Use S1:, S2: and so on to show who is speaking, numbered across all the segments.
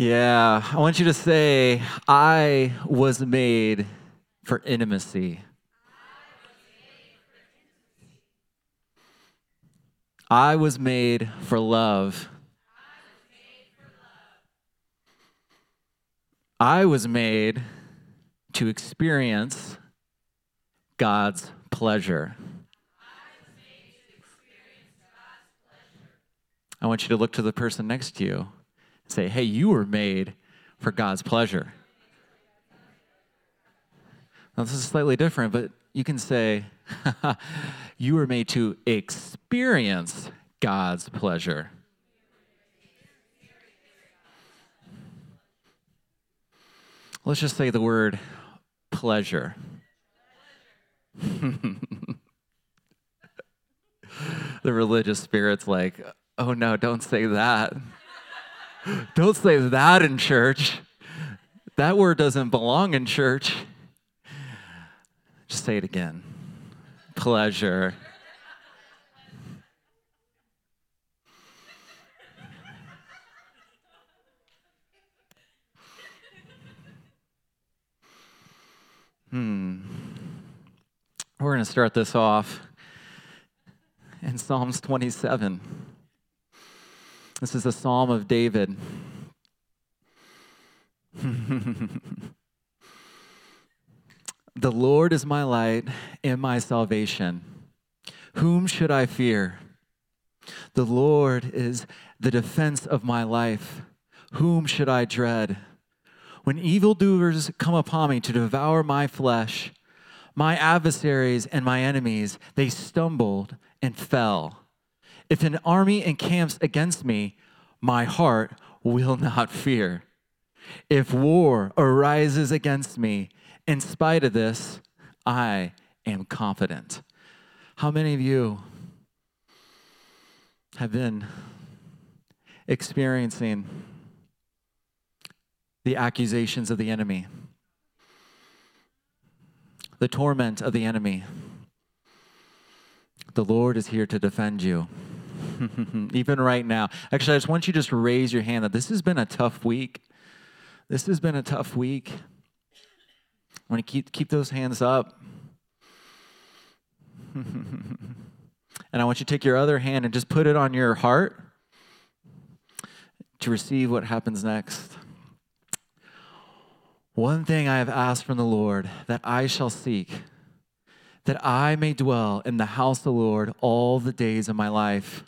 S1: Yeah, I want you to say, I was made for intimacy. I was made for love. I was made to experience God's pleasure. I want you to look to the person next to you say, Hey, you were made for God's pleasure. Now, this is slightly different, but you can say, You were made to experience God's pleasure. Let's just say the word pleasure. the religious spirit's like, oh no, don't say that. don't say that in church. That word doesn't belong in church. Just say it again. Pleasure. Hmm. We're going to start this off in Psalms 27. This is a psalm of David. the Lord is my light and my salvation. Whom should I fear? The Lord is the defense of my life. Whom should I dread? When evildoers come upon me to devour my flesh, my adversaries and my enemies, they stumbled and fell. If an army encamps against me, my heart will not fear. If war arises against me, in spite of this, I am confident. How many of you have been experiencing the accusations of the enemy, the torment of the enemy. The Lord is here to defend you. Even right now. Actually, I just want you to just raise your hand that this has been a tough week. This has been a tough week. I want to keep, keep those hands up. and I want you to take your other hand and just put it on your heart to receive what happens next. One thing I have asked from the Lord that I shall seek, that I may dwell in the house of the Lord all the days of my life,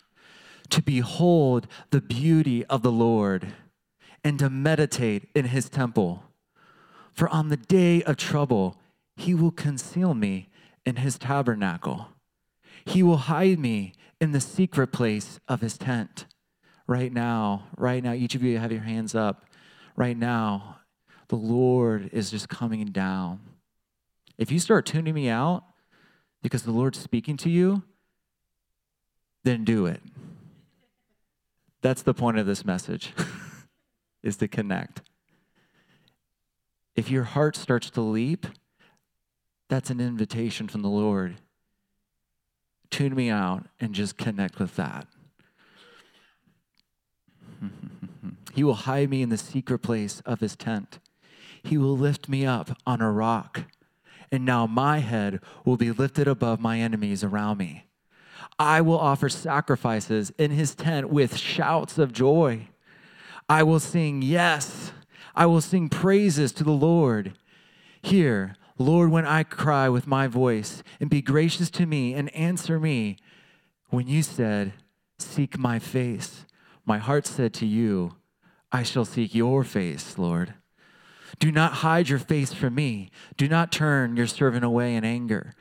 S1: to behold the beauty of the Lord and to meditate in his temple. For on the day of trouble, he will conceal me in his tabernacle. He will hide me in the secret place of his tent. Right now, right now, each of you have your hands up. Right now, the Lord is just coming down. If you start tuning me out because the Lord's speaking to you, then do it. That's the point of this message is to connect. If your heart starts to leap, that's an invitation from the Lord. Tune me out and just connect with that. he will hide me in the secret place of his tent. He will lift me up on a rock. And now my head will be lifted above my enemies around me. I will offer sacrifices in his tent with shouts of joy. I will sing, yes, I will sing praises to the Lord. Hear, Lord, when I cry with my voice, and be gracious to me and answer me. When you said, Seek my face, my heart said to you, I shall seek your face, Lord. Do not hide your face from me. Do not turn your servant away in anger.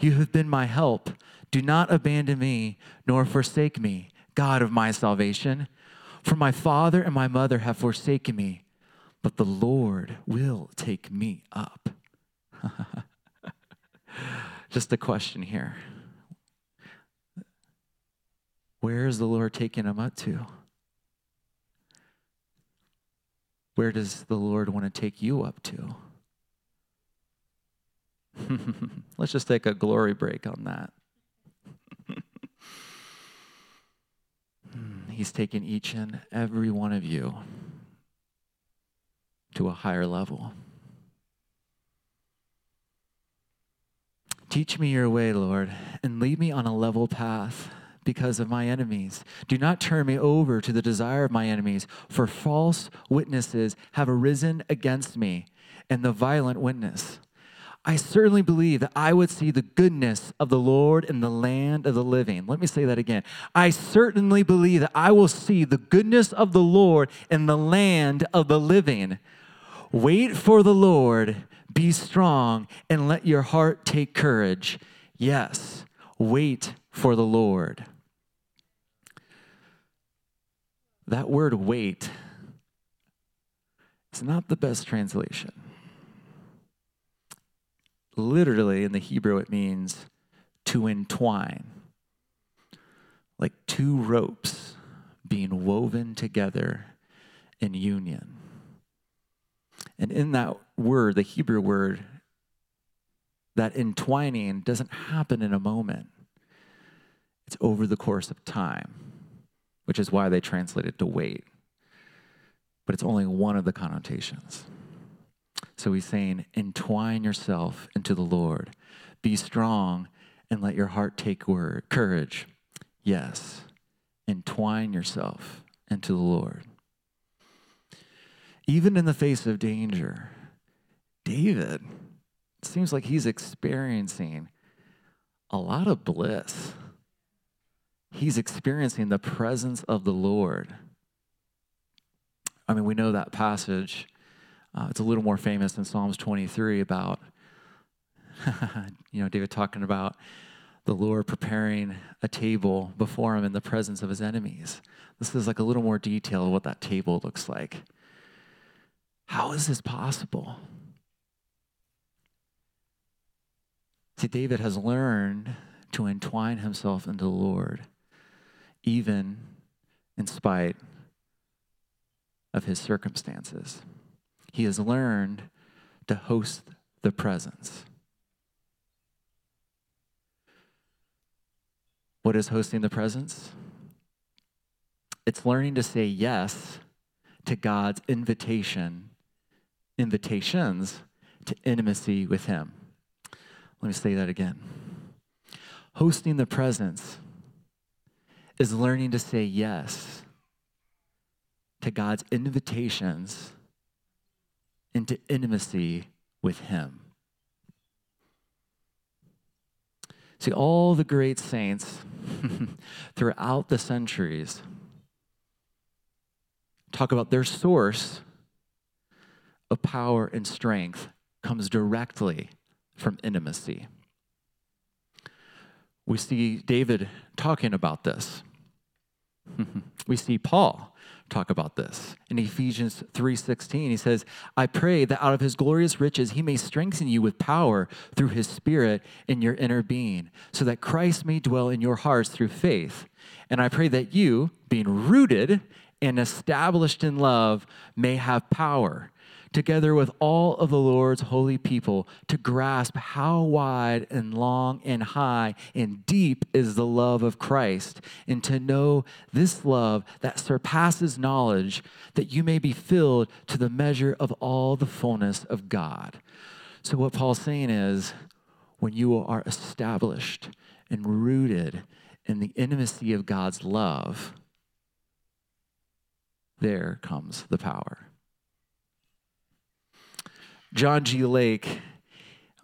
S1: You have been my help. Do not abandon me, nor forsake me, God of my salvation. For my father and my mother have forsaken me, but the Lord will take me up. Just a question here. Where is the Lord taking him up to? Where does the Lord want to take you up to? Let's just take a glory break on that. Mm, he's taken each and every one of you to a higher level. Teach me your way, Lord, and lead me on a level path because of my enemies. Do not turn me over to the desire of my enemies, for false witnesses have arisen against me, and the violent witness. I certainly believe that I would see the goodness of the Lord in the land of the living. Let me say that again. I certainly believe that I will see the goodness of the Lord in the land of the living. Wait for the Lord, be strong, and let your heart take courage. Yes, wait for the Lord. That word wait is not the best translation. Literally, in the Hebrew, it means to entwine, like two ropes being woven together in union. And in that word, the Hebrew word, that entwining doesn't happen in a moment, it's over the course of time which is why they translate it to wait. But it's only one of the connotations. So he's saying, entwine yourself into the Lord. Be strong and let your heart take word, courage. Yes, entwine yourself into the Lord. Even in the face of danger, David, it seems like he's experiencing a lot of bliss he's experiencing the presence of the Lord. I mean, we know that passage. Uh, it's a little more famous in Psalms 23 about, you know, David talking about the Lord preparing a table before him in the presence of his enemies. This is like a little more detail of what that table looks like. How is this possible? See, David has learned to entwine himself into the Lord even in spite of his circumstances. He has learned to host the presence. What is hosting the presence? It's learning to say yes to God's invitation, invitations to intimacy with Him. Let me say that again. Hosting the presence is learning to say yes to God's invitations into intimacy with Him. See, all the great saints throughout the centuries talk about their source of power and strength comes directly from intimacy. We see David talking about this. we see Paul talk about this. In Ephesians 3:16 he says I pray that out of his glorious riches he may strengthen you with power through his spirit in your inner being so that Christ may dwell in your hearts through faith. And I pray that you being rooted and established in love may have power together with all of the Lord's holy people, to grasp how wide and long and high and deep is the love of Christ, and to know this love that surpasses knowledge, that you may be filled to the measure of all the fullness of God. So, what Paul's saying is, when you are established and rooted in the intimacy of God's love, there comes the power. John G. Lake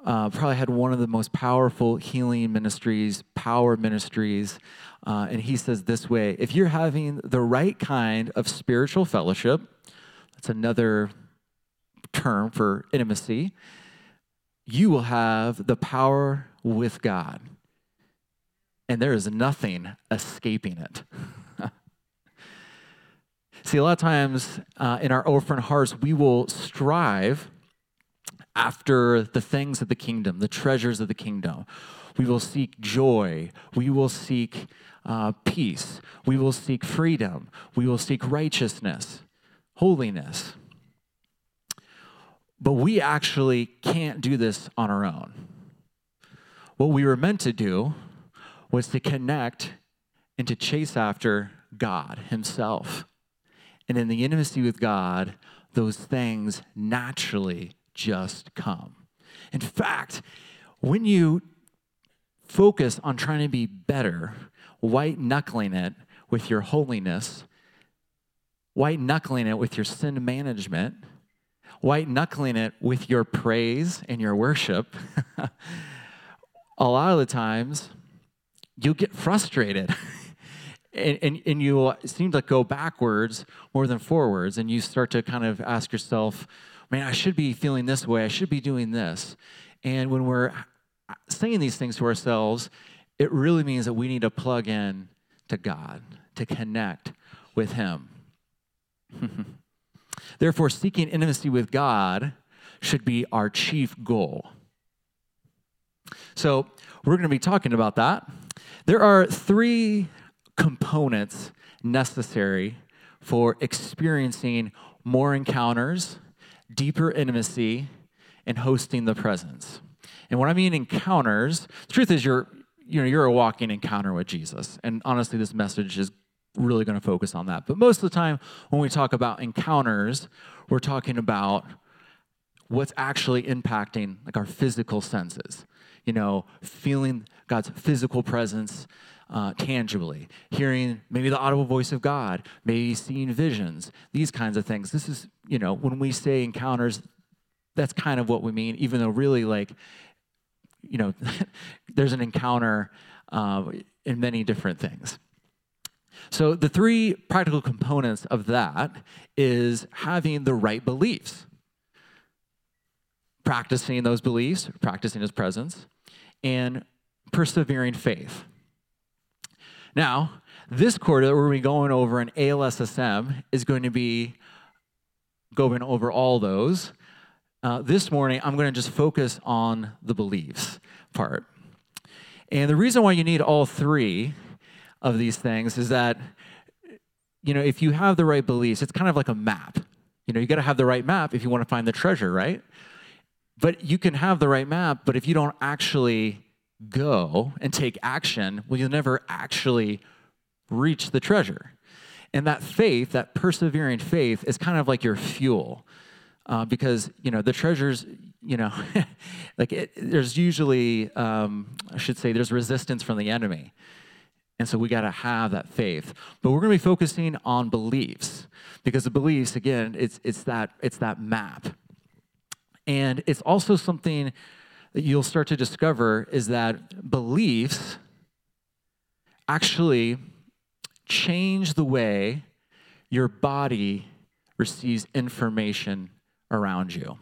S1: uh, probably had one of the most powerful healing ministries, power ministries. Uh, and he says this way if you're having the right kind of spiritual fellowship, that's another term for intimacy, you will have the power with God. And there is nothing escaping it. See, a lot of times uh, in our orphan hearts, we will strive after the things of the kingdom, the treasures of the kingdom. We will seek joy. We will seek uh, peace. We will seek freedom. We will seek righteousness, holiness. But we actually can't do this on our own. What we were meant to do was to connect and to chase after God Himself. And in the intimacy with God, those things naturally just come. In fact, when you focus on trying to be better, white knuckling it with your holiness, white knuckling it with your sin management, white knuckling it with your praise and your worship, a lot of the times you'll get frustrated. and, and, and you seem to go backwards more than forwards, and you start to kind of ask yourself, man, I should be feeling this way, I should be doing this. And when we're saying these things to ourselves, it really means that we need to plug in to God, to connect with Him. Therefore, seeking intimacy with God should be our chief goal. So, we're going to be talking about that. There are three components necessary for experiencing more encounters, deeper intimacy, and hosting the presence. And when I mean encounters, the truth is you're you know you're a walking encounter with Jesus. And honestly, this message is really going to focus on that. But most of the time when we talk about encounters, we're talking about what's actually impacting like our physical senses. You know, feeling God's physical presence uh, tangibly, hearing maybe the audible voice of God, maybe seeing visions, these kinds of things. This is, you know, when we say encounters, that's kind of what we mean, even though really, like, you know, there's an encounter uh, in many different things. So, the three practical components of that is having the right beliefs, practicing those beliefs, practicing his presence, and persevering faith. Now, this quarter that we're going to be going over in ALSSM is going to be going over all those. Uh, this morning, I'm going to just focus on the beliefs part. And the reason why you need all three of these things is that, you know, if you have the right beliefs, it's kind of like a map. You know, you got to have the right map if you want to find the treasure, right? But you can have the right map, but if you don't actually go and take action, well, you'll never actually reach the treasure. And that faith, that persevering faith, is kind of like your fuel uh, because you know the treasures you know like it, there's usually um, i should say there's resistance from the enemy. And so we got to have that faith. But we're going to be focusing on beliefs because the beliefs again it's it's that it's that map. And it's also something you'll start to discover is that beliefs actually change the way your body receives information around you.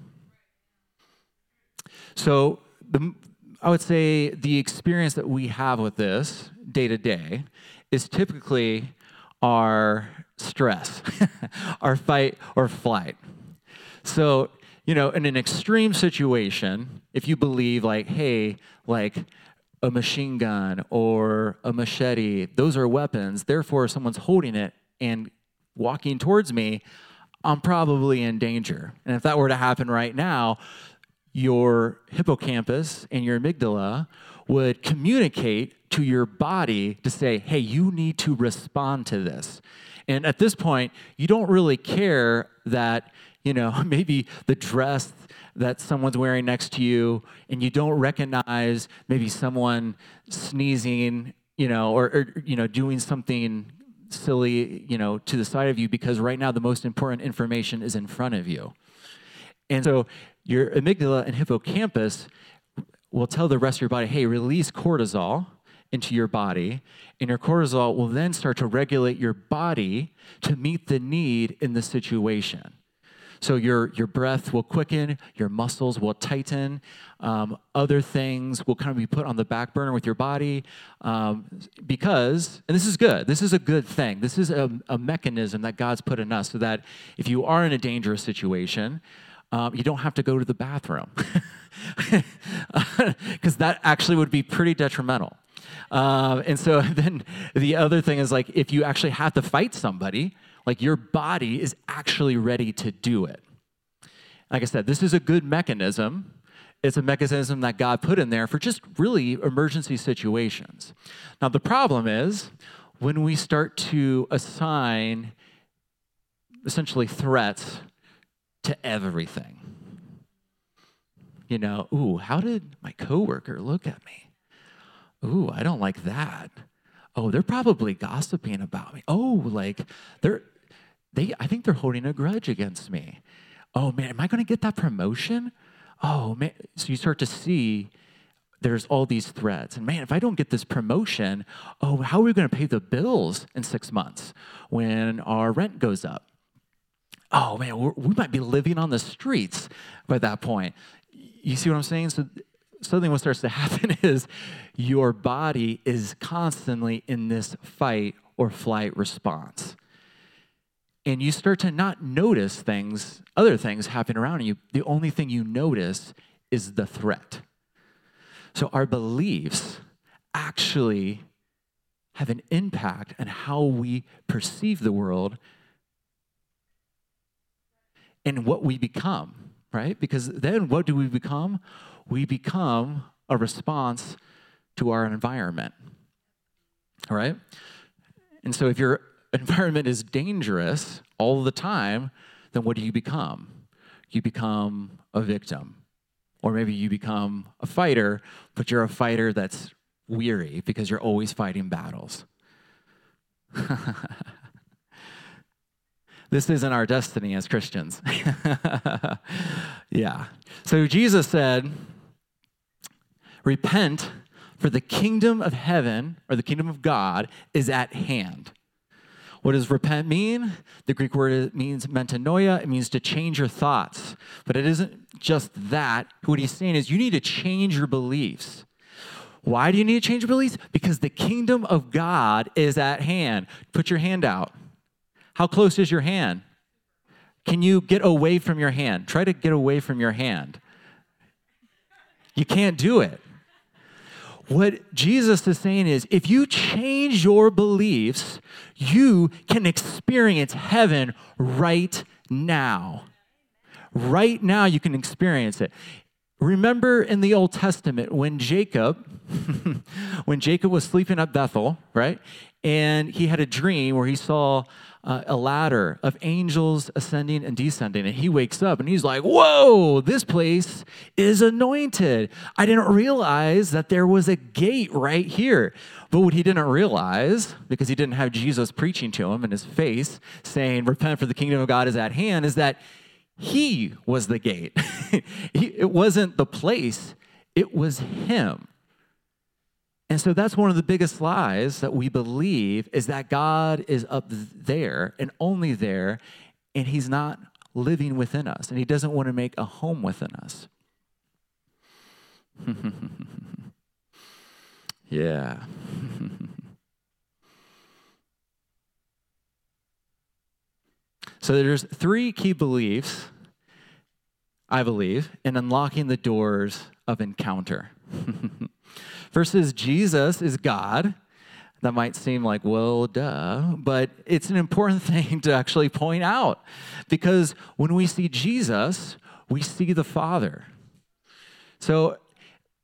S1: So, the, I would say the experience that we have with this day to day is typically our stress, our fight or flight. So, you know, in an extreme situation, if you believe, like, hey, like a machine gun or a machete, those are weapons, therefore, someone's holding it and walking towards me, I'm probably in danger. And if that were to happen right now, your hippocampus and your amygdala would communicate to your body to say, hey, you need to respond to this. And at this point, you don't really care that, you know, maybe the dress that someone's wearing next to you and you don't recognize maybe someone sneezing, you know, or, or you know, doing something silly, you know, to the side of you because right now the most important information is in front of you. And so your amygdala and hippocampus will tell the rest of your body, hey, release cortisol into your body, and your cortisol will then start to regulate your body to meet the need in the situation. So your, your breath will quicken, your muscles will tighten, um, other things will kind of be put on the back burner with your body um, because, and this is good, this is a good thing. This is a, a mechanism that God's put in us so that if you are in a dangerous situation, um, you don't have to go to the bathroom because that actually would be pretty detrimental. Um, and so then the other thing is like if you actually have to fight somebody, like your body is actually ready to do it. Like I said, this is a good mechanism. It's a mechanism that God put in there for just really emergency situations. Now, the problem is when we start to assign essentially threats to everything. You know, ooh, how did my coworker look at me? Ooh, I don't like that. Oh, they're probably gossiping about me. Oh, like they're they I think they're holding a grudge against me. Oh man, am I going to get that promotion? Oh man, so you start to see there's all these threats. And man, if I don't get this promotion, oh, how are we going to pay the bills in six months when our rent goes up? Oh man, we might be living on the streets by that point. You see what I'm saying? So something what starts to happen is your body is constantly in this fight or flight response. And you start to not notice things, other things happen around you. The only thing you notice is the threat. So our beliefs actually have an impact on how we perceive the world and what we become, right? Because then what do we become? We become a response to our environment, all right? And so if your environment is dangerous all the time, then what do you become? You become a victim. Or maybe you become a fighter, but you're a fighter that's weary because you're always fighting battles. this isn't our destiny as Christians. yeah. So Jesus said, Repent, for the kingdom of heaven, or the kingdom of God, is at hand. What does repent mean? The Greek word means metanoia. It means to change your thoughts. But it isn't just that. What he's saying is you need to change your beliefs. Why do you need to change your beliefs? Because the kingdom of God is at hand. Put your hand out. How close is your hand? Can you get away from your hand? Try to get away from your hand. You can't do it. What Jesus is saying is if you change your beliefs, you can experience heaven right now. Right now, you can experience it. Remember in the Old Testament when Jacob, when Jacob was sleeping at Bethel, right? And he had a dream where he saw uh, a ladder of angels ascending and descending. And he wakes up and he's like, Whoa, this place is anointed. I didn't realize that there was a gate right here. But what he didn't realize, because he didn't have Jesus preaching to him in his face, saying, Repent for the kingdom of God is at hand, is that he was the gate. it wasn't the place, it was him. And so that's one of the biggest lies that we believe is that God is up there and only there, and He's not living within us, and He doesn't want to make a home within us. yeah. so there's three key beliefs, I believe, in unlocking the doors of encounter. versus Jesus is God. That might seem like, well, duh, but it's an important thing to actually point out because when we see Jesus, we see the Father. So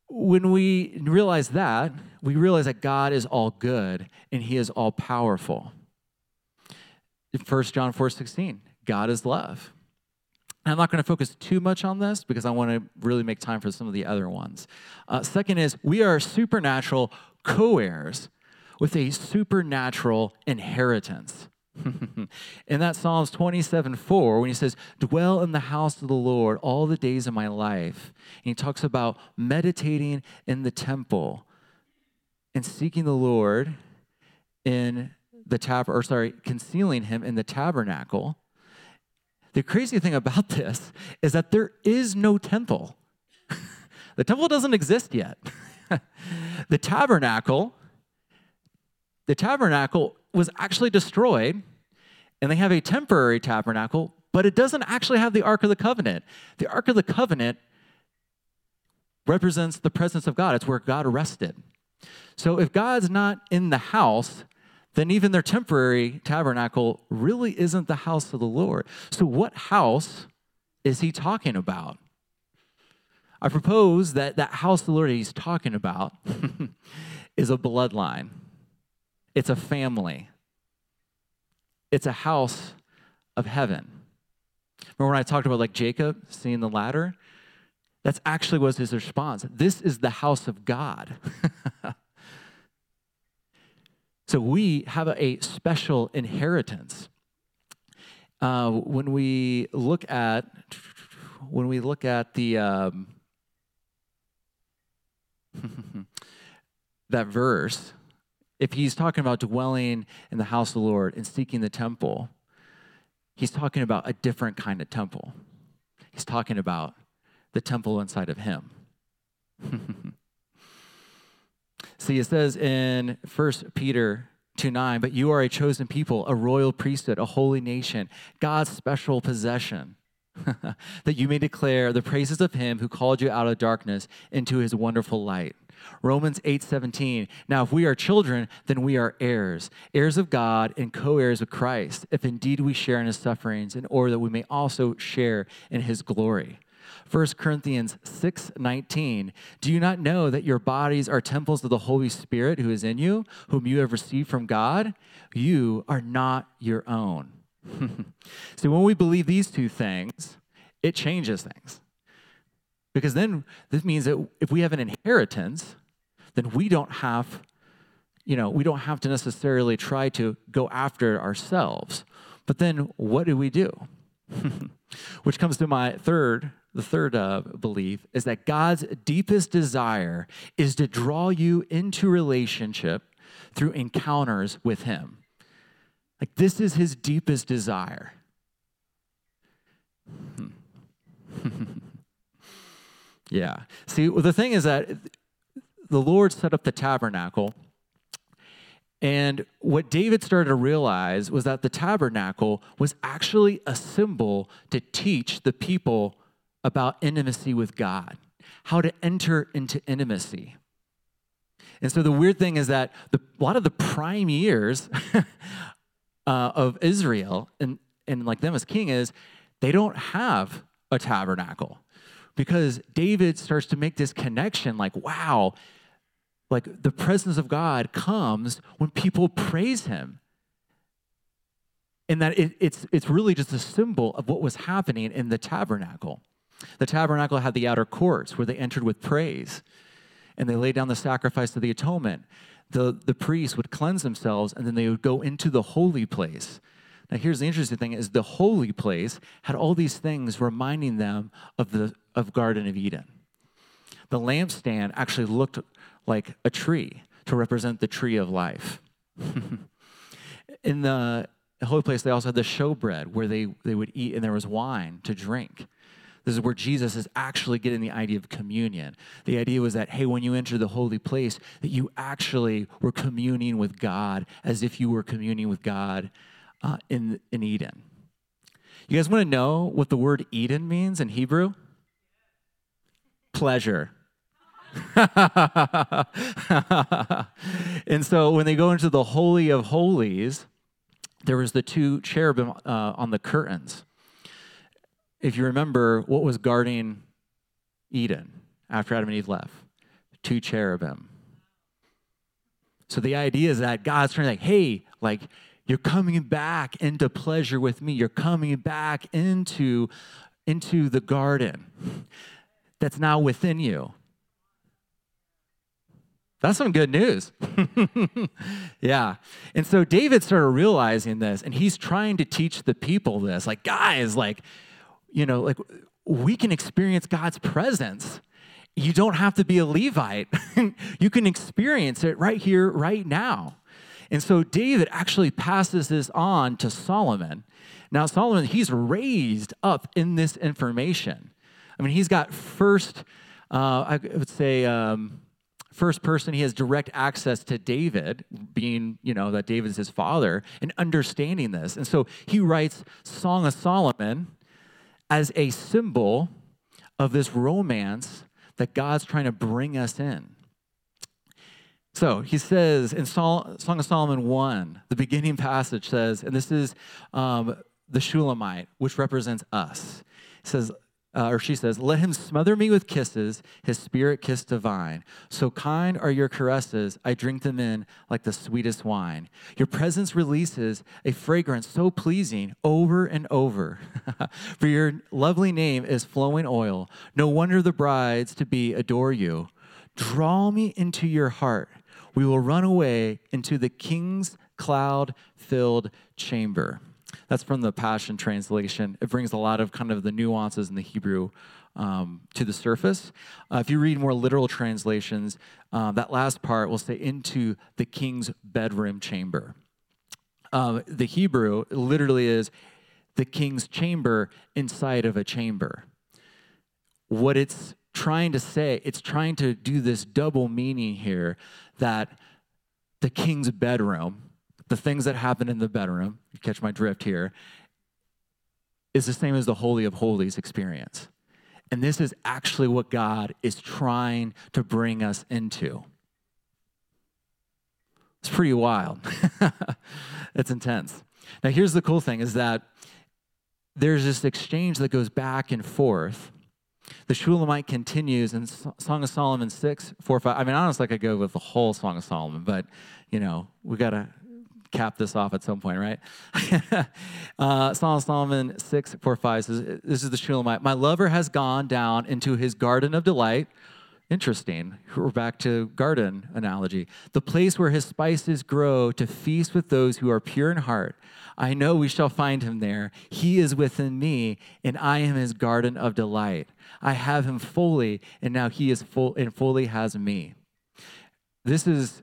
S1: when we realize that, we realize that God is all good and he is all powerful. 1 John 4 16, God is love. I'm not going to focus too much on this because I want to really make time for some of the other ones. Uh, second is we are supernatural co heirs with a supernatural inheritance. in that Psalms 27 4, when he says, Dwell in the house of the Lord all the days of my life, and he talks about meditating in the temple and seeking the Lord in the tab, or sorry, concealing him in the tabernacle the crazy thing about this is that there is no temple. the temple doesn't exist yet. the tabernacle, the tabernacle was actually destroyed, and they have a temporary tabernacle, but it doesn't actually have the Ark of the Covenant. The Ark of the Covenant represents the presence of God. It's where God rested. So if God's not in the house, then even their temporary tabernacle really isn't the house of the Lord. So, what house is he talking about? I propose that that house of the Lord he's talking about is a bloodline, it's a family, it's a house of heaven. Remember when I talked about like Jacob seeing the ladder? That's actually was his response. This is the house of God. so we have a special inheritance. Uh, when we look at when we look at the um, that verse, if he's talking about dwelling in the house of the Lord and seeking the temple, he's talking about a different kind of temple. He's talking about the temple inside of him. See, it says in 1 Peter 2 9, but you are a chosen people, a royal priesthood, a holy nation, God's special possession, that you may declare the praises of him who called you out of darkness into his wonderful light. Romans 8:17 Now if we are children then we are heirs heirs of God and co-heirs of Christ if indeed we share in his sufferings in order that we may also share in his glory 1 Corinthians 6:19 Do you not know that your bodies are temples of the Holy Spirit who is in you whom you have received from God you are not your own See when we believe these two things it changes things because then this means that if we have an inheritance, then we don't have, you know, we don't have to necessarily try to go after ourselves. But then what do we do? Which comes to my third, the third uh, belief is that God's deepest desire is to draw you into relationship through encounters with Him. Like this is His deepest desire. Yeah. See, well, the thing is that the Lord set up the tabernacle. And what David started to realize was that the tabernacle was actually a symbol to teach the people about intimacy with God, how to enter into intimacy. And so the weird thing is that the, a lot of the prime years uh, of Israel and, and like them as king is they don't have a tabernacle because David starts to make this connection like, wow, like the presence of God comes when people praise him. And that it, it's, it's really just a symbol of what was happening in the tabernacle. The tabernacle had the outer courts where they entered with praise and they laid down the sacrifice of the atonement. The, the priests would cleanse themselves and then they would go into the holy place now, here's the interesting thing: is the holy place had all these things reminding them of the of Garden of Eden. The lampstand actually looked like a tree to represent the tree of life. In the holy place, they also had the showbread where they, they would eat, and there was wine to drink. This is where Jesus is actually getting the idea of communion. The idea was that, hey, when you enter the holy place, that you actually were communing with God as if you were communing with God uh, in, in Eden. You guys want to know what the word Eden means in Hebrew? Pleasure. and so when they go into the Holy of Holies, there was the two cherubim uh, on the curtains. If you remember, what was guarding Eden after Adam and Eve left? Two cherubim. So the idea is that God's trying to like, hey, like you're coming back into pleasure with me. You're coming back into, into the garden that's now within you. That's some good news. yeah. And so David started realizing this, and he's trying to teach the people this. Like, guys, like, you know, like we can experience God's presence. You don't have to be a Levite. you can experience it right here, right now. And so David actually passes this on to Solomon. Now, Solomon, he's raised up in this information. I mean, he's got first, uh, I would say, um, first person, he has direct access to David, being, you know, that David's his father, and understanding this. And so he writes Song of Solomon as a symbol of this romance that God's trying to bring us in. So he says in Song of Solomon 1, the beginning passage says, and this is um, the Shulamite, which represents us. It says, uh, or she says, Let him smother me with kisses, his spirit kiss divine. So kind are your caresses, I drink them in like the sweetest wine. Your presence releases a fragrance so pleasing over and over. For your lovely name is flowing oil. No wonder the brides to be adore you. Draw me into your heart. We will run away into the king's cloud filled chamber. That's from the Passion Translation. It brings a lot of kind of the nuances in the Hebrew um, to the surface. Uh, if you read more literal translations, uh, that last part will say into the king's bedroom chamber. Um, the Hebrew literally is the king's chamber inside of a chamber. What it's trying to say, it's trying to do this double meaning here that the king's bedroom the things that happen in the bedroom, you catch my drift here, is the same as the Holy of Holies experience. And this is actually what God is trying to bring us into. It's pretty wild. it's intense. Now, here's the cool thing is that there's this exchange that goes back and forth. The Shulamite continues in Song of Solomon 6, 4, 5. I mean, honestly, I could go with the whole Song of Solomon, but, you know, we got to cap this off at some point, right? uh, Psalm Solomon 6, 4, 5 says, This is the Shulamite. My lover has gone down into his garden of delight. Interesting. We're back to garden analogy. The place where his spices grow to feast with those who are pure in heart. I know we shall find him there. He is within me, and I am his garden of delight. I have him fully, and now he is full and fully has me. This is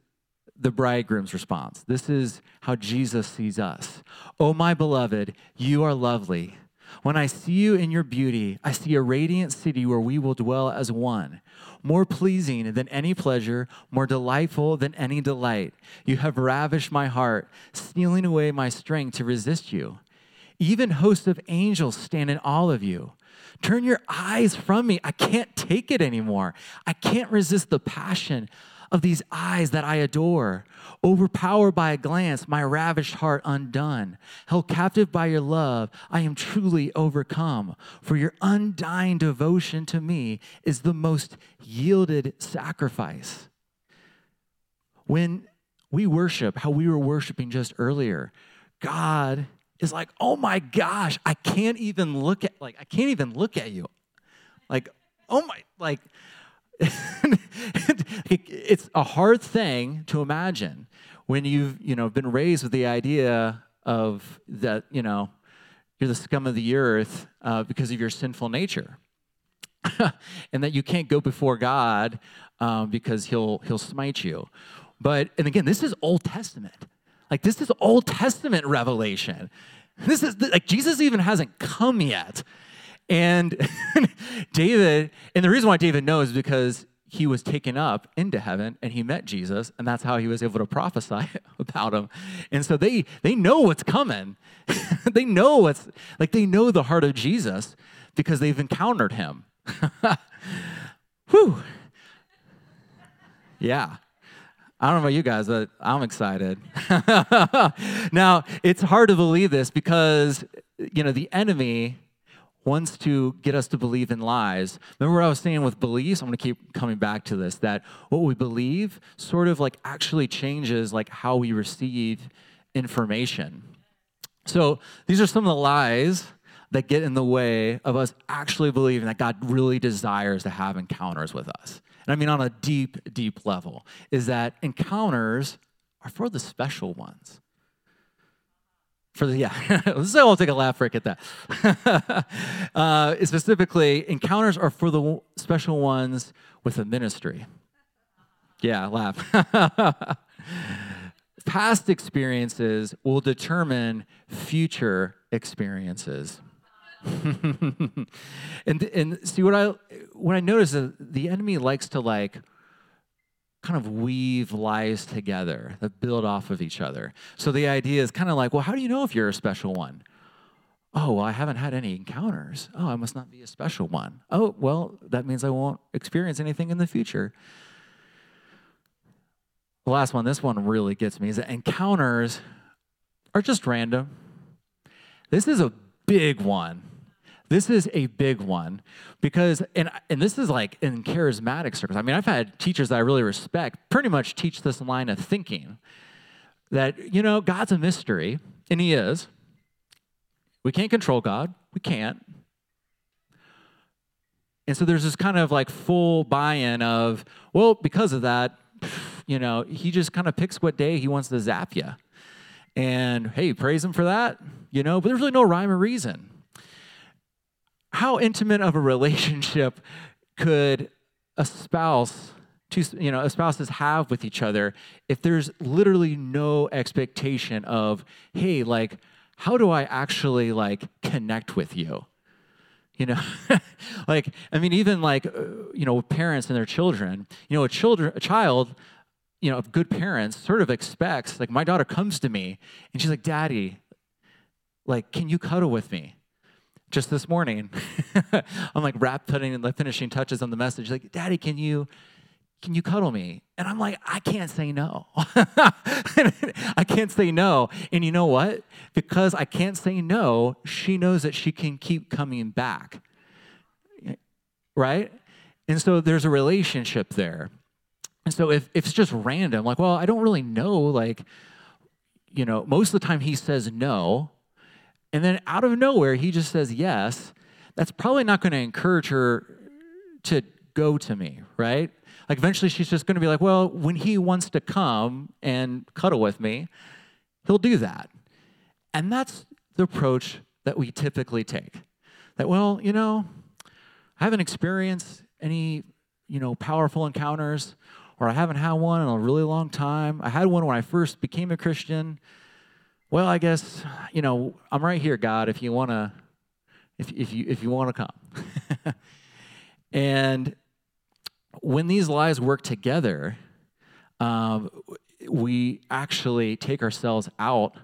S1: the bridegroom's response. This is how Jesus sees us. Oh, my beloved, you are lovely. When I see you in your beauty, I see a radiant city where we will dwell as one, more pleasing than any pleasure, more delightful than any delight. You have ravished my heart, stealing away my strength to resist you. Even hosts of angels stand in awe of you. Turn your eyes from me. I can't take it anymore. I can't resist the passion of these eyes that I adore. Overpowered by a glance, my ravished heart undone. Held captive by your love, I am truly overcome. For your undying devotion to me is the most yielded sacrifice. When we worship, how we were worshiping just earlier, God is like, oh my gosh, I can't even look at, like, I can't even look at you. Like, oh my, like, it's a hard thing to imagine when you've you know been raised with the idea of that you know you're the scum of the earth uh, because of your sinful nature. And that you can't go before god um, because he'll he'll smite you. But and again this is old testament. Like this is old testament revelation. This is like jesus even hasn't come yet and David, and the reason why David knows is because he was taken up into heaven and he met Jesus, and that's how he was able to prophesy about him. And so they they know what's coming. they know what's like they know the heart of Jesus because they've encountered him. Whew. Yeah. I don't know about you guys, but I'm excited. now, it's hard to believe this because, you know, the enemy wants to get us to believe in lies. Remember what I was saying with beliefs? I'm going to keep coming back to this that what we believe sort of like actually changes like how we receive information. So, these are some of the lies that get in the way of us actually believing that God really desires to have encounters with us. And I mean on a deep deep level is that encounters are for the special ones for the yeah. So i'll take a laugh break at that. Uh, specifically encounters are for the special ones with a ministry. Yeah laugh. Past experiences will determine future experiences. And and see what i what i notice is the enemy likes to like kind of weave lies together that build off of each other. So the idea is kind of like, well, how do you know if you're a special one? Oh, well, I haven't had any encounters. Oh, I must not be a special one. Oh, well, that means I won't experience anything in the future. The last one, this one really gets me, is that encounters are just random. This is a big one This is a big one because, and, and this is like in charismatic circles. I mean, I've had teachers that I really respect pretty much teach this line of thinking that, you know, God's a mystery, and He is. We can't control God, we can't. And so there's this kind of like full buy in of, well, because of that, you know, He just kind of picks what day He wants to zap you. And hey, praise Him for that, you know, but there's really no rhyme or reason how intimate of a relationship could a spouse two you know spouses have with each other if there's literally no expectation of hey like how do i actually like connect with you? You know like i mean even like uh, you know parents and their children you know a children a child you know of good parents sort of expects like my daughter comes to me and she's like daddy like can you cuddle with me just this morning, I'm like wrap putting the finishing touches on the message. Like, Daddy, can you can you cuddle me? And I'm like, I can't say no. I can't say no. And you know what? Because I can't say no, she knows that she can keep coming back. Right? And so there's a relationship there. And so if, if it's just random, like, well, I don't really know, like, you know, most of the time he says no, and then out of nowhere, he just says yes, that's probably not going to encourage her to go to me, right? Like eventually she's just going to be like, well, when he wants to come and cuddle with me, he'll do that. And that's the approach that we typically take. That, well, you know, I haven't experienced any, you know, powerful encounters, or I haven't had one in a really long time. I had one when I first became a Christian well, I guess, you know, I'm right here, God, if you want to if, if you if you want to come. and when these lies work together, um, we actually take ourselves out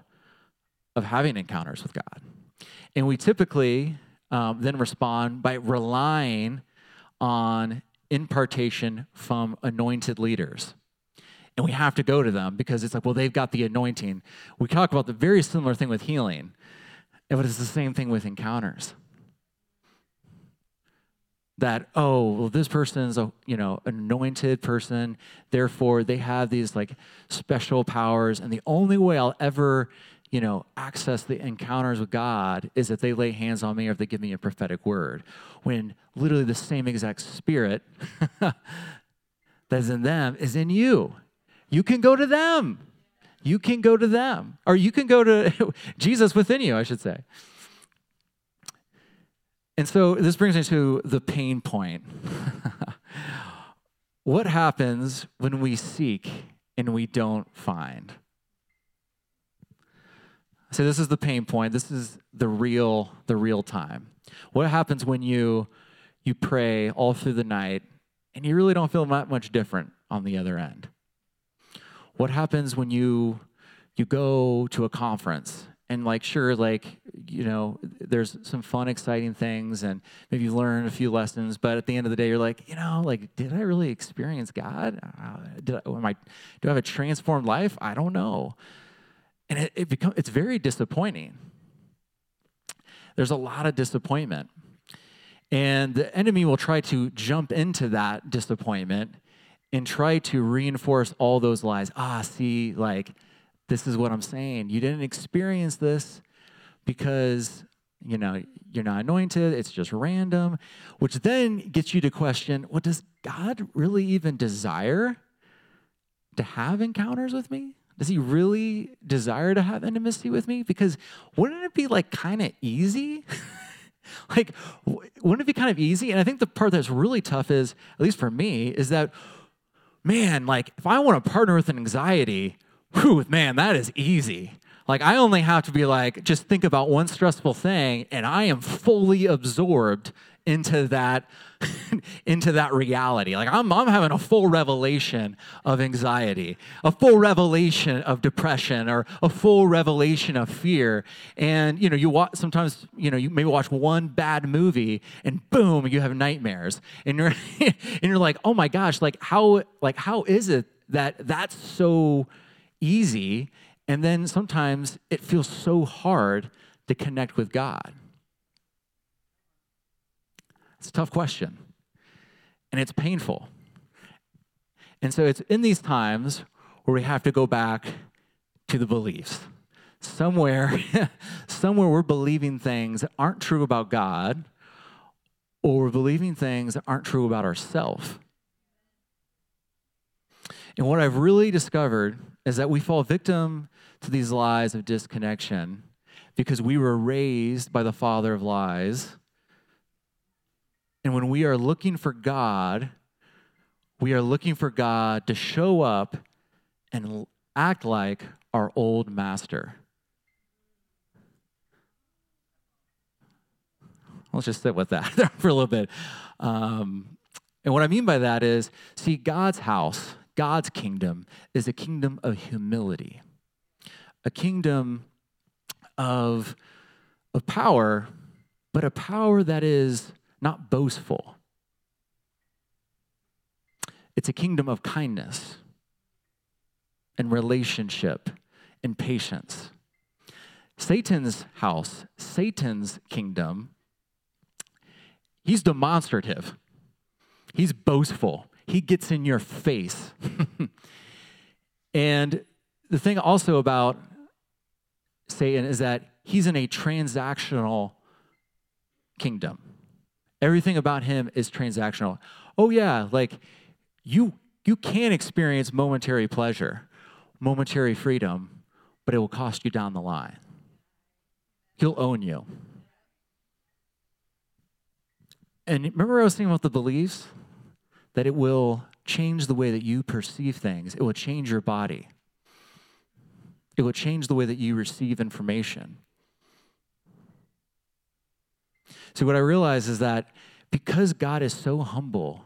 S1: of having encounters with God. And we typically um, then respond by relying on impartation from anointed leaders and we have to go to them because it's like, well, they've got the anointing. We talk about the very similar thing with healing, but it's the same thing with encounters. That oh, well, this person is a you know anointed person, therefore they have these like special powers, and the only way I'll ever you know, access the encounters with God is if they lay hands on me or if they give me a prophetic word. When literally the same exact spirit that's in them is in you. You can go to them. You can go to them. Or you can go to Jesus within you, I should say. And so this brings me to the pain point. what happens when we seek and we don't find? So this is the pain point. This is the real the real time. What happens when you you pray all through the night and you really don't feel that much different on the other end? What happens when you you go to a conference? And like sure like you know there's some fun exciting things and maybe you learn a few lessons but at the end of the day you're like you know like did i really experience god? Uh, did I, am I, do i have a transformed life? I don't know. And it, it become, it's very disappointing. There's a lot of disappointment. And the enemy will try to jump into that disappointment and try to reinforce all those lies. Ah, see, like, this is what I'm saying. You didn't experience this because, you know, you're not anointed, it's just random, which then gets you to question what does God really even desire to have encounters with me? Does he really desire to have intimacy with me? Because wouldn't it be like kind of easy? like, wouldn't it be kind of easy? And I think the part that's really tough is, at least for me, is that man, like if I want to partner with an anxiety, whew, man, that is easy. Like I only have to be like, just think about one stressful thing, and I am fully absorbed into that into that reality. Like I'm, I'm having a full revelation of anxiety a full revelation of depression or a full revelation of fear. And you know you watch sometimes you know you maybe watch one bad movie and boom you have nightmares. And you're and you're like oh my gosh like how like how is it that that's so easy? And then sometimes it feels so hard to connect with god It's a tough question. And it's painful. And so it's in these times where we have to go back to the beliefs. Somewhere, somewhere we're believing things that aren't true about God, or we're believing things that aren't true about ourselves. And what I've really discovered is that we fall victim to these lies of disconnection because we were raised by the father of lies. And when we are looking for God, we are looking for God to show up and act like our old master. Let's just sit with that for a little bit. Um, and what I mean by that is see, God's house, God's kingdom, is a kingdom of humility, a kingdom of, of power, but a power that is not boastful. It's a kingdom of kindness and relationship and patience. Satan's house, Satan's kingdom, he's demonstrative, he's boastful, he gets in your face. and the thing also about Satan is that he's in a transactional kingdom. Everything about him is transactional. Oh yeah, like you you can experience momentary pleasure, momentary freedom, but it will cost you down the line. He'll own you. And remember I was saying about the beliefs that it will change the way that you perceive things. It will change your body. It will change the way that you receive information. So, what I realize is that because God is so humble,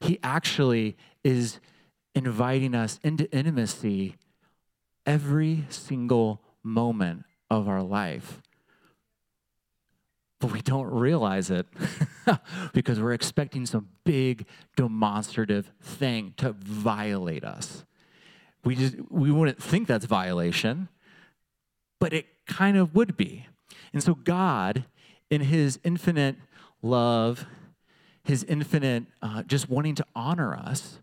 S1: He actually is inviting us into intimacy every single moment of our life. But we don't realize it because we're expecting some big demonstrative thing to violate us. We just we wouldn't think that's violation, but it kind of would be. And so God, in His infinite love, His infinite uh, just wanting to honor us,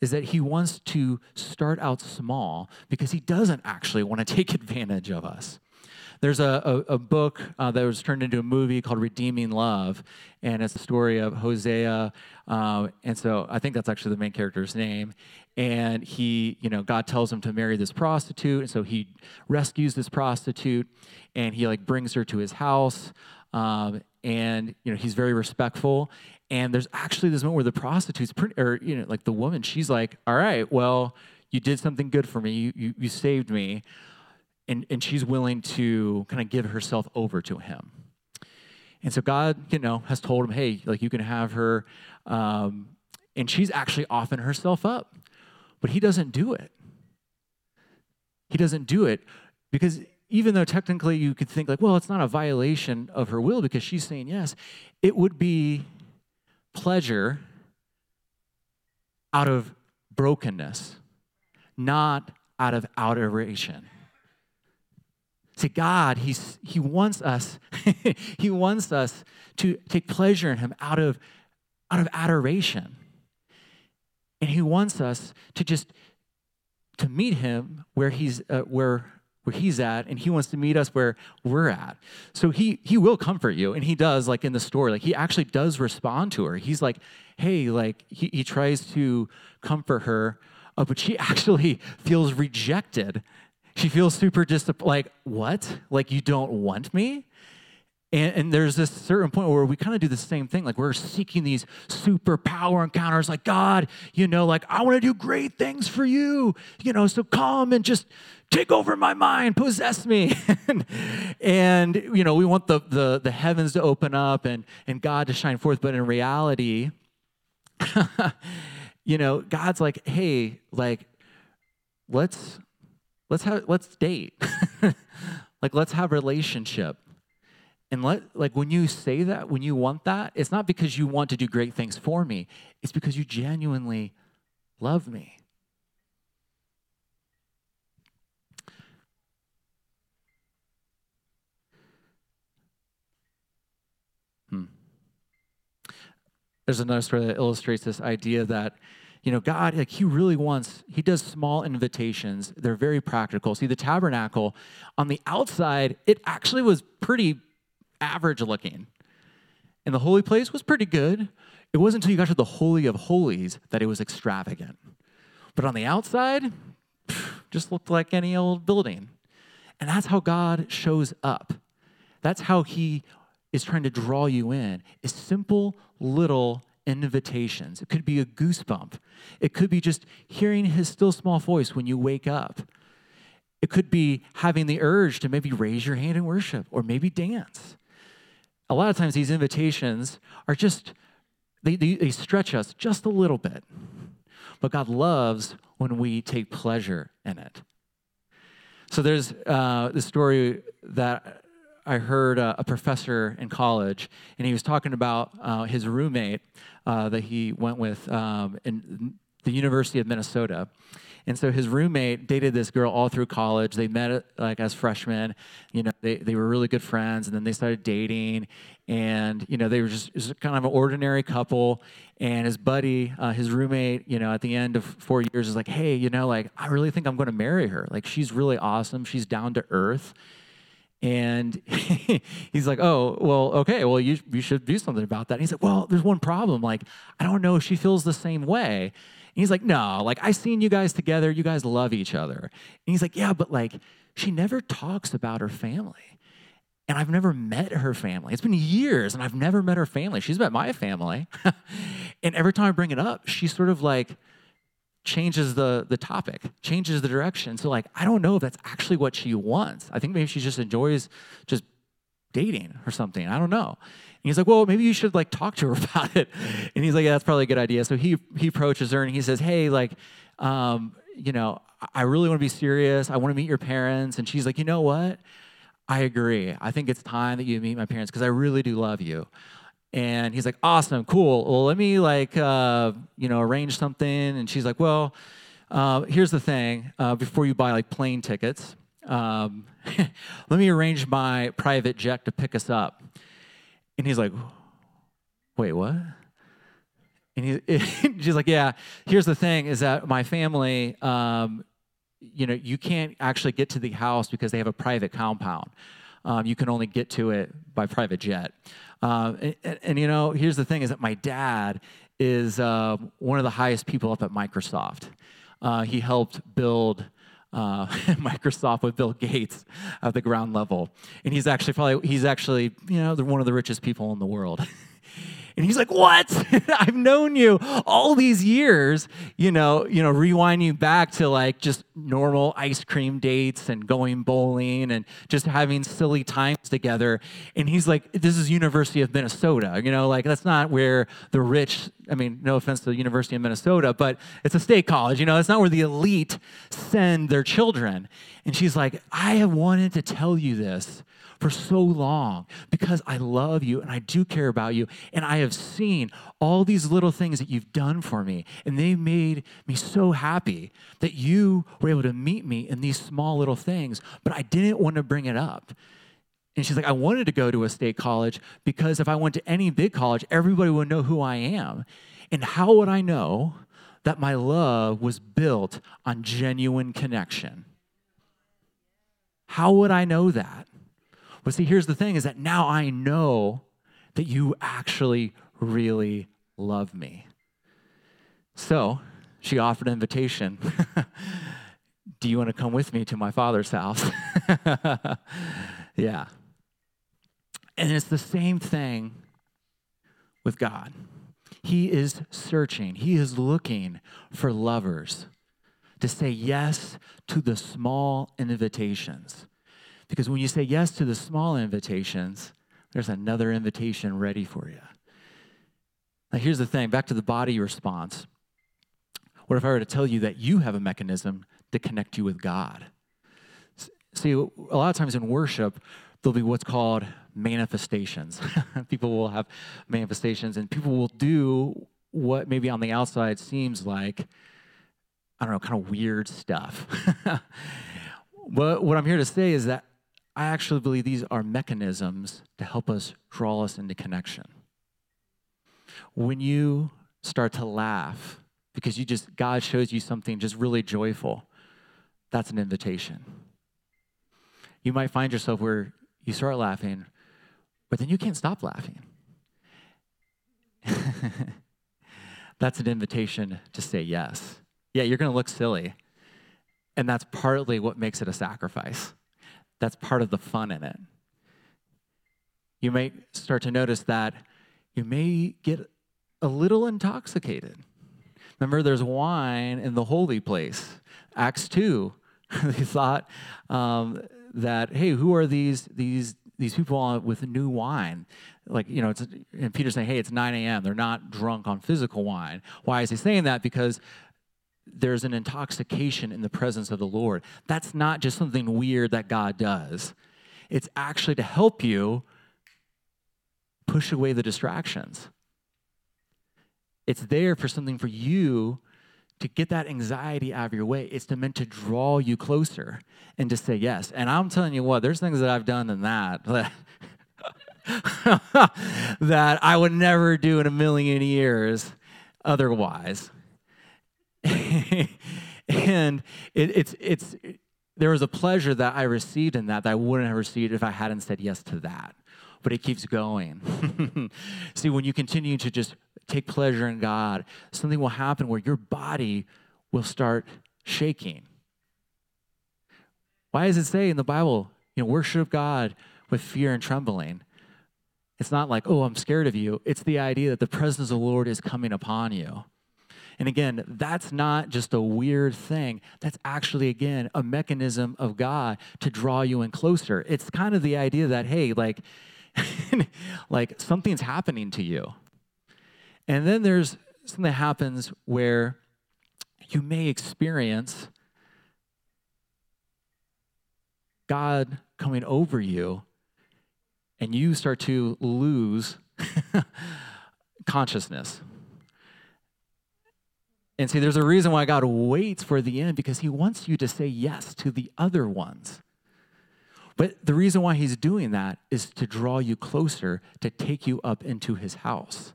S1: is that He wants to start out small because He doesn't actually want to take advantage of us. There's a, a, a book uh, that was turned into a movie called Redeeming Love, and it's the story of Hosea. Uh, and so I think that's actually the main character's name. And he, you know, God tells him to marry this prostitute, and so he rescues this prostitute, and he like brings her to his house. Um, and you know he's very respectful and there's actually this moment where the prostitute's pretty, or you know like the woman she's like all right well you did something good for me you, you, you saved me and, and she's willing to kind of give herself over to him. And so God, you know, has told him, hey, like you can have her. Um, and she's actually offering herself up. But he doesn't do it. He doesn't do it because even though technically you could think like, well, it's not a violation of her will because she's saying yes, it would be pleasure out of brokenness, not out of adoration. See, God, he's, He wants us, He wants us to take pleasure in Him out of, out of adoration. And He wants us to just to meet Him where He's uh, where where He's at, and He wants to meet us where we're at. So He He will comfort you, and He does, like in the story, like He actually does respond to her. He's like, hey, like He, he tries to comfort her, uh, but she actually feels rejected she feels super just like, what? Like, you don't want me? And, and, there's this certain point where we kind of do the same thing. Like, we're seeking these super power encounters, like, God, you know, like, I want to do great things for you, you know, so come and just take over my mind, possess me. and, and, you know, we want the, the, the heavens to open up and, and God to shine forth. But in reality, you know, God's like, hey, like, let's let's have let's date like let's have relationship and let like when you say that when you want that it's not because you want to do great things for me it's because you genuinely love me hmm. There's another story that illustrates this idea that you know god like he really wants he does small invitations. They're very practical. See the tabernacle on the outside it actually was pretty average looking. And the holy place was pretty good. It wasn't until you got to the holy of holies that it was extravagant. But on the outside just looked like any old building. And that's how god shows up. That's how he is trying to draw you in is simple little invitations. It could be a goosebump. It could be just hearing his still small voice when you wake up. It could be having the urge to maybe raise your hand in worship or maybe dance. A lot of times, these invitations are just, they, they, they stretch us just a little bit. But God loves when we take pleasure in it. So there's uh, the story that I heard a, a, professor in college, and he was talking about uh, his roommate uh, that he went with um, in the University of Minnesota. And so his roommate dated this girl all through college. They met like as freshmen. You know, they, they were really good friends, and then they started dating. And you know, they were just, just kind of an ordinary couple. And his buddy, uh, his roommate, you know, at the end of four years, is like, "Hey, you know, like I really think I'm going to marry her. Like she's really awesome. She's down to earth." And he's like, oh, well, okay, well, you, you should do something about that. And he's like, well, there's one problem. Like, I don't know if she feels the same way. And he's like, no, like, I seen you guys together. You guys love each other. And he's like, yeah, but like, she never talks about her family. And I've never met her family. It's been years and I've never met her family. She's met my family. and every time I bring it up, she's sort of like, changes the the topic, changes the direction. So like I don't know if that's actually what she wants. I think maybe she just enjoys just dating or something. I don't know. And he's like, well, maybe you should like talk to her about it. And he's like, yeah, that's probably a good idea. So he he approaches her and he says, hey, like, um, you know, I really want to be serious. I want to meet your parents. And she's like, you know what? I agree. I think it's time that you meet my parents because I really do love you. And he's like, awesome, cool. Well, let me like, uh, you know, arrange something. And she's like, well, uh, here's the thing. Uh, before you buy like plane tickets, um, let me arrange my private jet to pick us up. And he's like, wait, what? And he, she's like, yeah, here's the thing is that my family, um, you know, you can't actually get to the house because they have a private compound. Um, you can only get to it by private jet. Uh, and, and, you know, here's the thing: is that my dad is uh, one of the highest people up at Microsoft. Uh, he helped build uh, Microsoft with Bill Gates at the ground level, and he's actually probably he's actually you know one of the richest people in the world. And he's like, "What? I've known you all these years, you know, you know, rewinding back to like just normal ice cream dates and going bowling and just having silly times together." And he's like, "This is University of Minnesota, you know, like that's not where the rich, I mean, no offense to the University of Minnesota, but it's a state college, you know, it's not where the elite send their children." And she's like, "I have wanted to tell you this for so long because I love you and I do care about you. And I have seen all these little things that you've done for me. And they made me so happy that you were able to meet me in these small little things, but I didn't want to bring it up. And she's like, I wanted to go to a state college because if I went to any big college, everybody would know who I am. And how would I know that my love was built on genuine connection? How would I know that? But see, here's the thing is that now I know that you actually really love me. So she offered an invitation. Do you want to come with me to my father's house? yeah. And it's the same thing with God. He is searching, He is looking for lovers to say yes to the small invitations because when you say yes to the small invitations, there's another invitation ready for you. Now, here's the thing back to the body response. What if I were to tell you that you have a mechanism to connect you with God? See, a lot of times in worship, there'll be what's called manifestations. people will have manifestations, and people will do what maybe on the outside seems like, I don't know, kind of weird stuff. but what I'm here to say is that I actually believe these are mechanisms to help us draw us into connection. when you start to laugh because you just, God shows you something just really joyful, that's an invitation. You might find yourself where you start laughing, but then you can't stop laughing. that's an invitation to say yes. Yeah, you're going to look silly. And that's partly what makes it a sacrifice. That's part of the fun in it. You may start to notice that you may get a little intoxicated. Remember, there's wine in the holy place. Acts 2, they thought um, that, hey, who are these, these, these people with new wine? Like, you know, it's, and Peter's saying, hey, it's 9 a.m. They're not drunk on physical wine. Why is he saying that? Because there's an intoxication in the presence of the Lord. That's not just something weird that God does, it's actually to help you push away the distractions. It's there for something for you to get that anxiety out of your way. It's meant to draw you closer and to say yes. And I'm telling you what, there's things that I've done in that that I would never do in a million years otherwise. and it, it's it's there was a pleasure that I received in that that I wouldn't have received if I hadn't said yes to that. But it keeps going. See, when you continue to just take pleasure in God, something will happen where your body will start shaking. Why does it say in the Bible, you know, worship God with fear and trembling? It's not like, oh, I'm scared of you. It's the idea that the presence of the Lord is coming upon you. And again, that's not just a weird thing. That's actually, again, a mechanism of God to draw you in closer. It's kind of the idea that, hey, like, like something's happening to you. And then there's something that happens where you may experience God coming over you and you start to lose consciousness. And see, there's a reason why God waits for the end because he wants you to say yes to the other ones. But the reason why he's doing that is to draw you closer, to take you up into his house.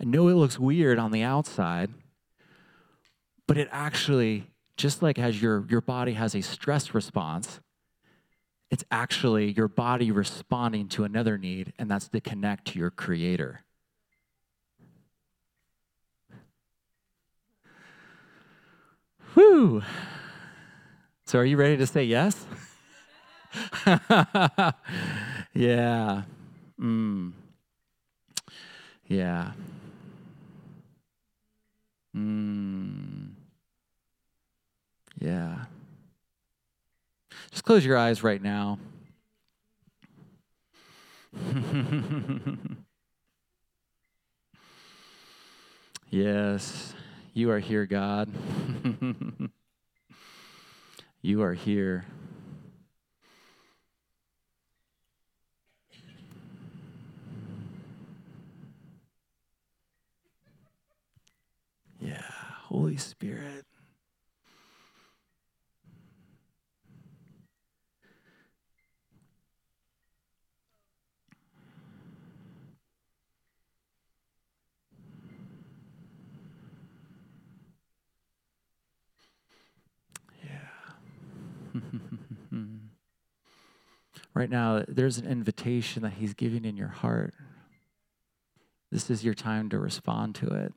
S1: I know it looks weird on the outside, but it actually, just like as your, your body has a stress response, it's actually your body responding to another need, and that's to connect to your creator. Whew. So, are you ready to say yes? yeah. Mm. Yeah. Mm. Yeah. Just close your eyes right now. yes. You are here, God. you are here. Yeah, Holy Spirit. Right now, there's an invitation that He's giving in your heart. This is your time to respond to it.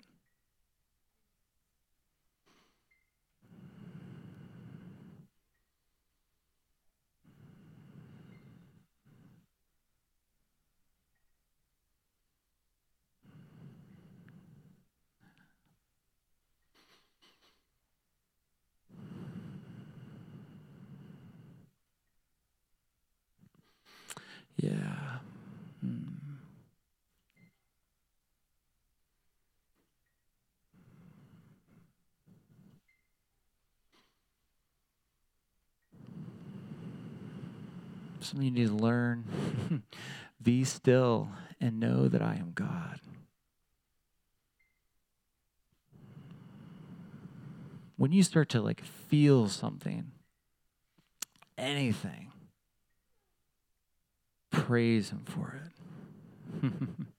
S1: Yeah. Hmm. Something you need to learn. Be still and know that I am God. When you start to like feel something, anything, praise Him for it.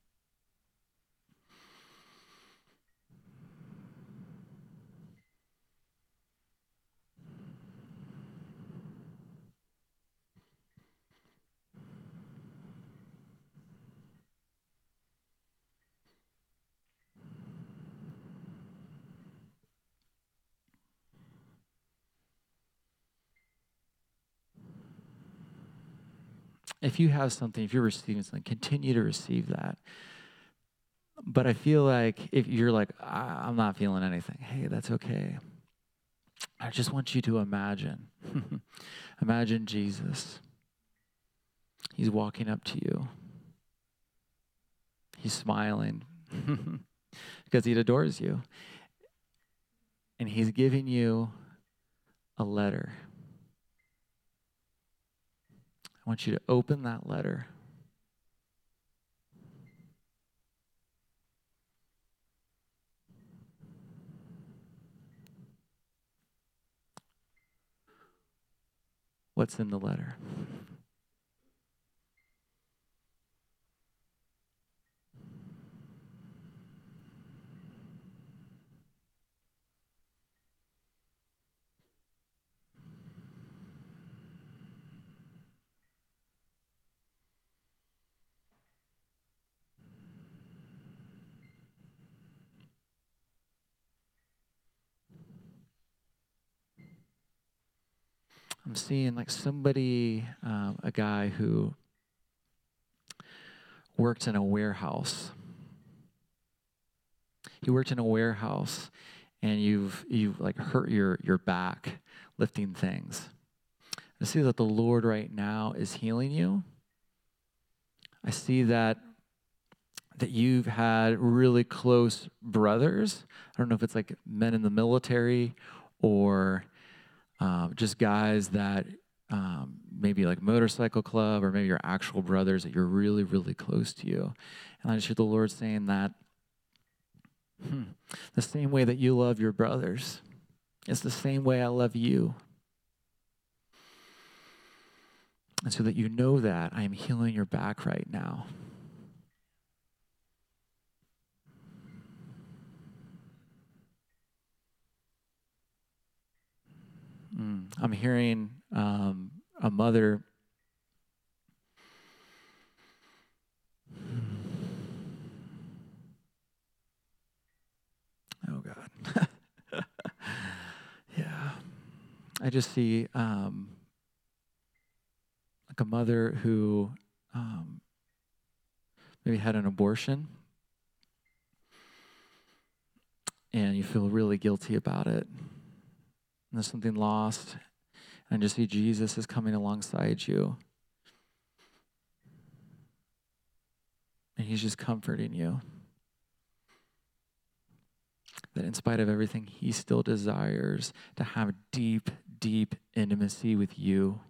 S1: if you have something, if you're receiving something, continue to receive that. But I feel like if you're like, I'm not feeling anything, hey, that's okay. I just want you to imagine. imagine Jesus. He's walking up to you. He's smiling because he adores you. And he's giving you a letter. I want you to open that letter. What's in the letter? I'm seeing like somebody, um, a guy who worked in a warehouse. He worked in a warehouse, and you've you've like hurt your your back lifting things. I see that the Lord right now is healing you. I see that that you've had really close brothers. I don't know if it's like men in the military or um, just guys that um, maybe like motorcycle club or maybe your actual brothers that you're really, really close to you. And I just hear the Lord saying that hmm, the same way that you love your brothers, it's the same way I love you. And so that you know that I am healing your back right now. Mm, I'm hearing um, a mother. Oh, God. yeah. I just see um, like a mother who um, maybe had an abortion and you feel really guilty about it and there's something lost, and just see Jesus is coming alongside you. And he's just comforting you. That in spite of everything, he still desires to have deep, deep intimacy with you.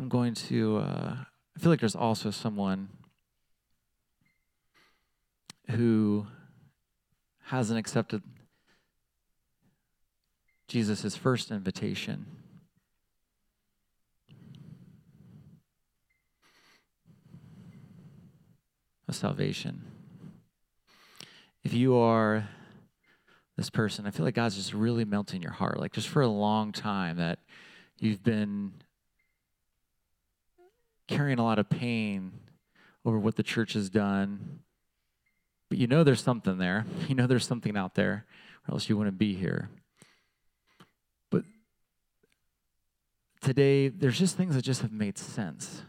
S1: I'm going to, uh, I feel like there's also someone who hasn't accepted Jesus' first invitation. Of salvation. If you are this person, I feel like God's just really melting your heart, like just for a long time that you've been carrying a lot of pain over what the church has done. But you know there's something there. You know there's something out there, or else you wouldn't be here. But today, there's just things that just have made sense.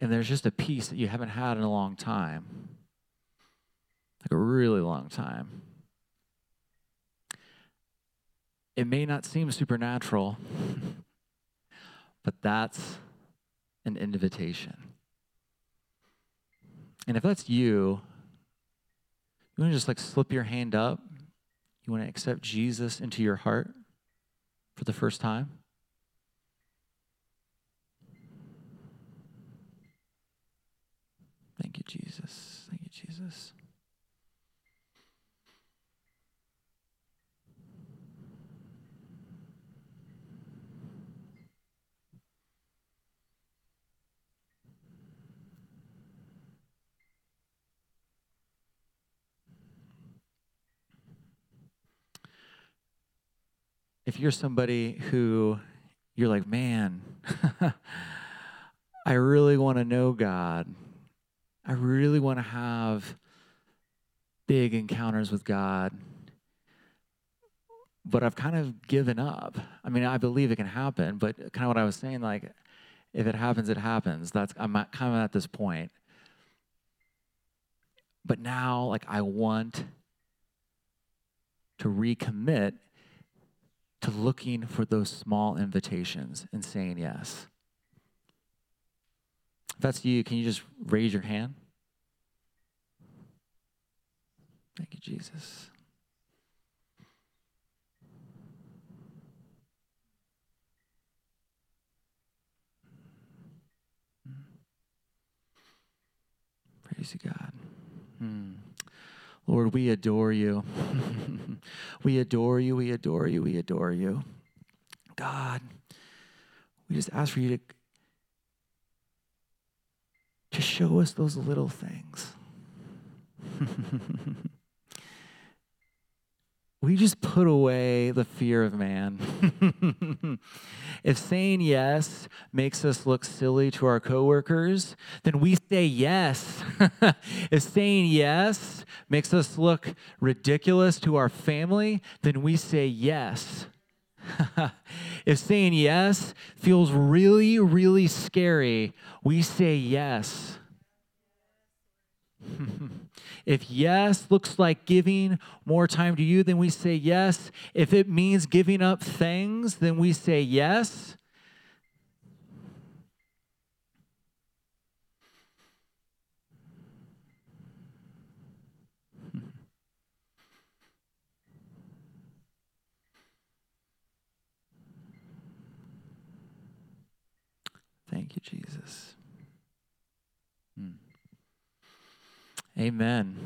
S1: And there's just a peace that you haven't had in a long time like a really long time. It may not seem supernatural. But that's an invitation. And if that's you, you want to just like slip your hand up? You want to accept Jesus into your heart for the first time? Thank you, Jesus. Thank you, Jesus. If you're somebody who you're like, man, I really want to know God. I really want to have big encounters with God. But I've kind of given up. I mean, I believe it can happen, but kind of what I was saying, like, if it happens, it happens. That's I'm at, kind of at this point. But now, like, I want to recommit to looking for those small invitations and saying yes. If that's you, can you just raise your hand? Thank you, Jesus. Praise you, God. Hmm. Lord, we adore you. we adore you. We adore you. We adore you. God, we just ask for you to, to show us those little things. we just put away the fear of man. if saying yes makes us look silly to our coworkers, then we say yes. if saying yes makes us look ridiculous to our family, then we say yes. if saying yes feels really, really scary, we say yes. If yes looks like giving more time to you, then we say yes. If it means giving up things, then we say yes. Thank you, Jesus. Hmm. Amen.